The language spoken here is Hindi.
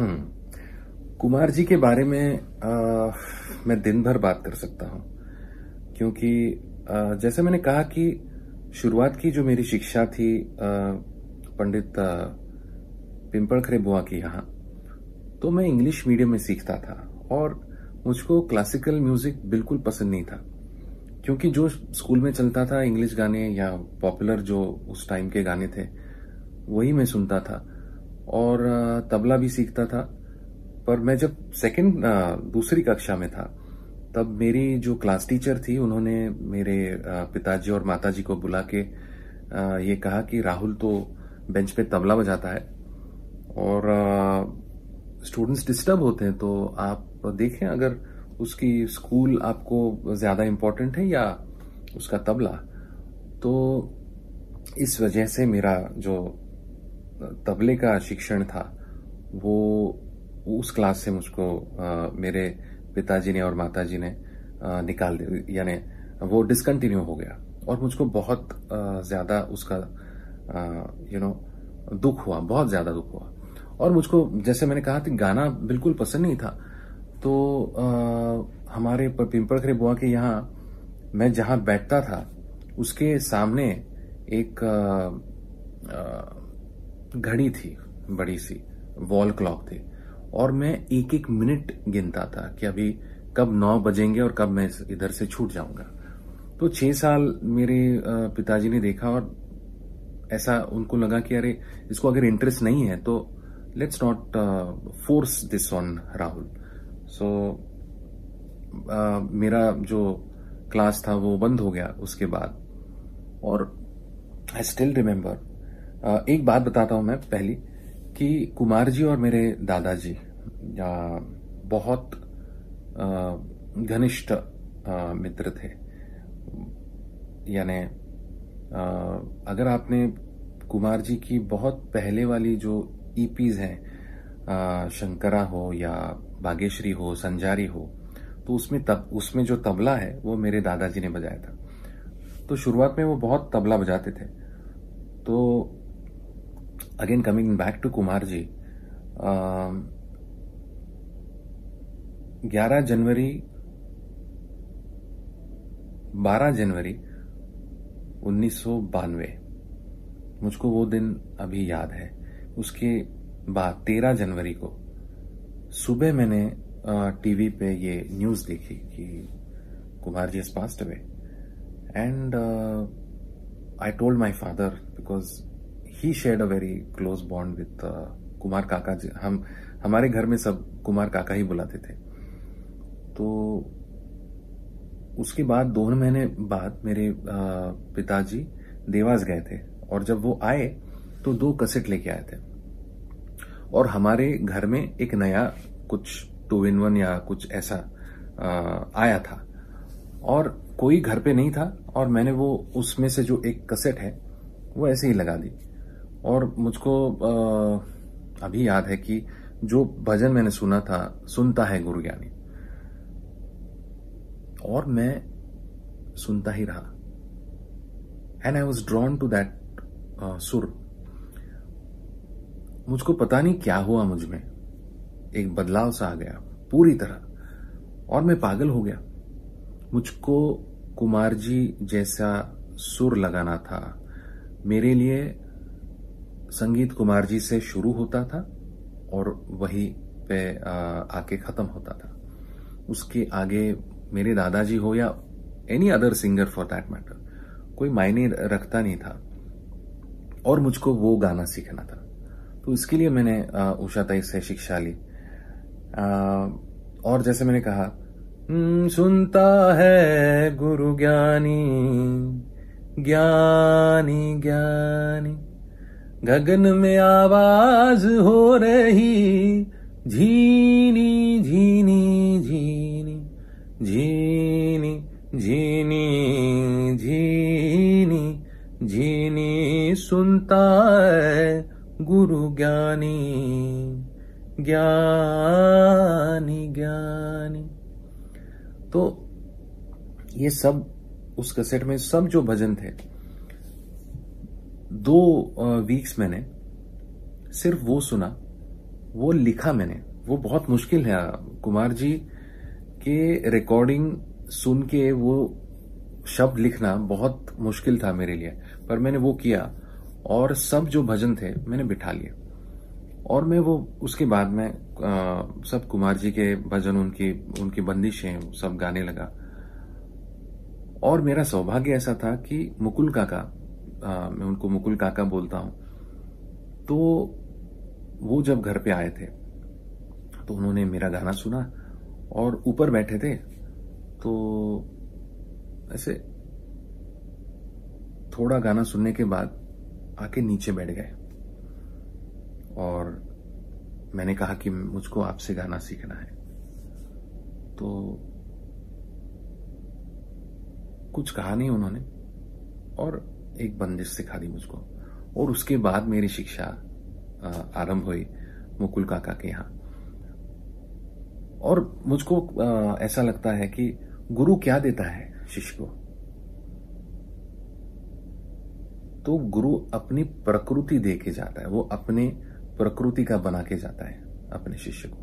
हम्म। कुमार जी के बारे में आ, मैं दिन भर बात कर सकता हूँ। क्योंकि आ, जैसे मैंने कहा कि शुरुआत की जो मेरी शिक्षा थी आ, पंडित पिंपलखरे बुआ की यहाँ तो मैं इंग्लिश मीडियम में सीखता था और मुझको क्लासिकल म्यूज़िक बिल्कुल पसंद नहीं था। क्योंकि जो स्कूल में चलता था इंग्लिश गाने या पॉपुलर जो उस टाइम के गाने थे वही मैं सुनता था। और तबला भी सीखता था। पर मैं जब सेकंड दूसरी कक्षा में था, तब मेरी जो क्लास टीचर थी, उन्होंने मेरे पिताजी और माताजी को बुला के ये कहा कि राहुल तो बेंच पे तबला बजाता है और स्टूडेंट्स डिस्टर्ब होते हैं तो आप देखें अगर उसकी स्कूल आपको ज़्यादा इम्पोर्टेंट है या उसका तबला तो इस वजह से मेरा जो तबले का शिक्षण था वो उस क्लास से मुझको मेरे पिताजी ने और माताजी ने निकाल दिया यानी वो डिसकंटिन्यू हो गया और मुझको बहुत ज़्यादा उसका यू नो दुख हुआ बहुत ज़्यादा दुख हुआ। और मुझको जैसे मैंने कहा कि गाना बिल्कुल पसंद नहीं था तो आ, हमारे पिंपड़खरे बुआ के यहाँ मैं जहाँ बैठता था उसके सामने एक आ, आ, घड़ी थी, बड़ी सी वॉल क्लॉक थी। और मैं एक एक मिनट गिनता था कि अभी कब नौ बजेंगे और कब मैं इधर से छूट जाऊँगा। तो छह साल मेरे पिताजी ने देखा और ऐसा उनको लगा कि अरे, इसको अगर इंटरेस्ट नहीं है तो let's not force this on Rahul. So मेरा जो क्लास था वो बंद हो गया उसके बाद। और आई स्टिल रिमेम्बर एक बात बताता हूँ मैं पहली, कि कुमार जी और मेरे दादाजी बहुत घनिष्ठ मित्र थे। यानी अगर आपने कुमार जी की बहुत पहले वाली जो ईपीज हैं शंकरा हो या बागेश्वरी हो, संजारी हो तो उसमें तब, उसमें जो तबला है, वो मेरे दादाजी ने बजाया था। तो शुरुआत में वो बहुत तबला बजाते थे। तो again coming back to Kumar ji ग्यारह जनवरी, बारह जनवरी उन्नीस सौ बानवे। मुझको वो दिन अभी याद है। उसके बाद तेरह जनवरी को सुबह मैंने टीवी पे ये न्यूज़ देखी कि Kumar ji is passed away and I told my father because he shared a very close bond with Kumar काका जी हम हमारे घर में सब कुमार काका ही बुलाते थे। तो उसके बाद दो महीने बाद मेरे पिताजी देवास गए थे और जब वो आए तो दो कसेट लेके आए थे। और हमारे घर में एक नया कुछ टू इन वन या कुछ ऐसा आ, आया था। और कोई घर पे नहीं था और मैंने वो उसमें से जो एक कसेट है वो ऐसे ही लगा दी। और मुझको अभी याद है कि जो भजन मैंने सुना था, सुनता है गुरु ज्ञानी। और मैं सुनता ही रहा। And I was drawn to that सुर। मुझको पता नहीं क्या हुआ मुझमें। एक बदलाव सा आ गया, पूरी तरह। और मैं पागल हो गया। मुझको कुमार जी जैसा सुर लगाना था। मेरे लिए संगीत कुमार जी से शुरू होता था और वही पे आके खत्म होता था। उसके आगे मेरे दादाजी हो या any other singer for that matter कोई मायने रखता नहीं था और मुझको वो गाना सीखना था। तो इसके लिए मैंने उषा तई से शिक्षा ली। और जैसे मैंने कहा हम्म, सुनता है गुरु ज्ञानी ज्ञानी ज्ञानी। गगन में आवाज़ हो रही। झीनी झीनी झीनी झीनी झीनी झीनी झीनी सुनता है गुरु ज्ञानी ज्ञानी ज्ञानी। तो ये सब, उस कैसेट में सब जो भजन थे दो वीक्स मैंने सिर्फ़ वो सुना, वो लिखा मैंने। वो बहुत मुश्किल है, कुमार जी, के रिकॉर्डिंग सुन के वो शब्द लिखना बहुत मुश्किल था मेरे लिए, पर मैंने वो किया और सब जो भजन थे मैंने बिठा लिए। और मैं वो, उसके बाद में सब कुमार जी के भजन, उनकी उनकी बंदिशें, सब गाने लगा। और मेरा सौभाग्य ऐसा था कि मुकुल काका आ, मैं उनको मुकुल काका बोलता हूँ। तो वो जब घर पे आए थे तो उन्होंने मेरा गाना सुना और ऊपर बैठे थे तो ऐसे थोड़ा गाना सुनने के बाद आके नीचे बैठ गए। और मैंने कहा कि मुझको आपसे गाना सीखना है। तो कुछ कहा नहीं उन्होंने और एक बंदिश सिखा दी मुझको। और उसके बाद मेरी शिक्षा आरंभ हुई मुकुल काका के यहाँ। और मुझको ऐसा लगता है कि गुरु क्या देता है शिष्य को? तो गुरु अपनी प्रकृति दे के जाता है, वो अपने प्रकृति का बना के जाता है, अपने शिष्य को।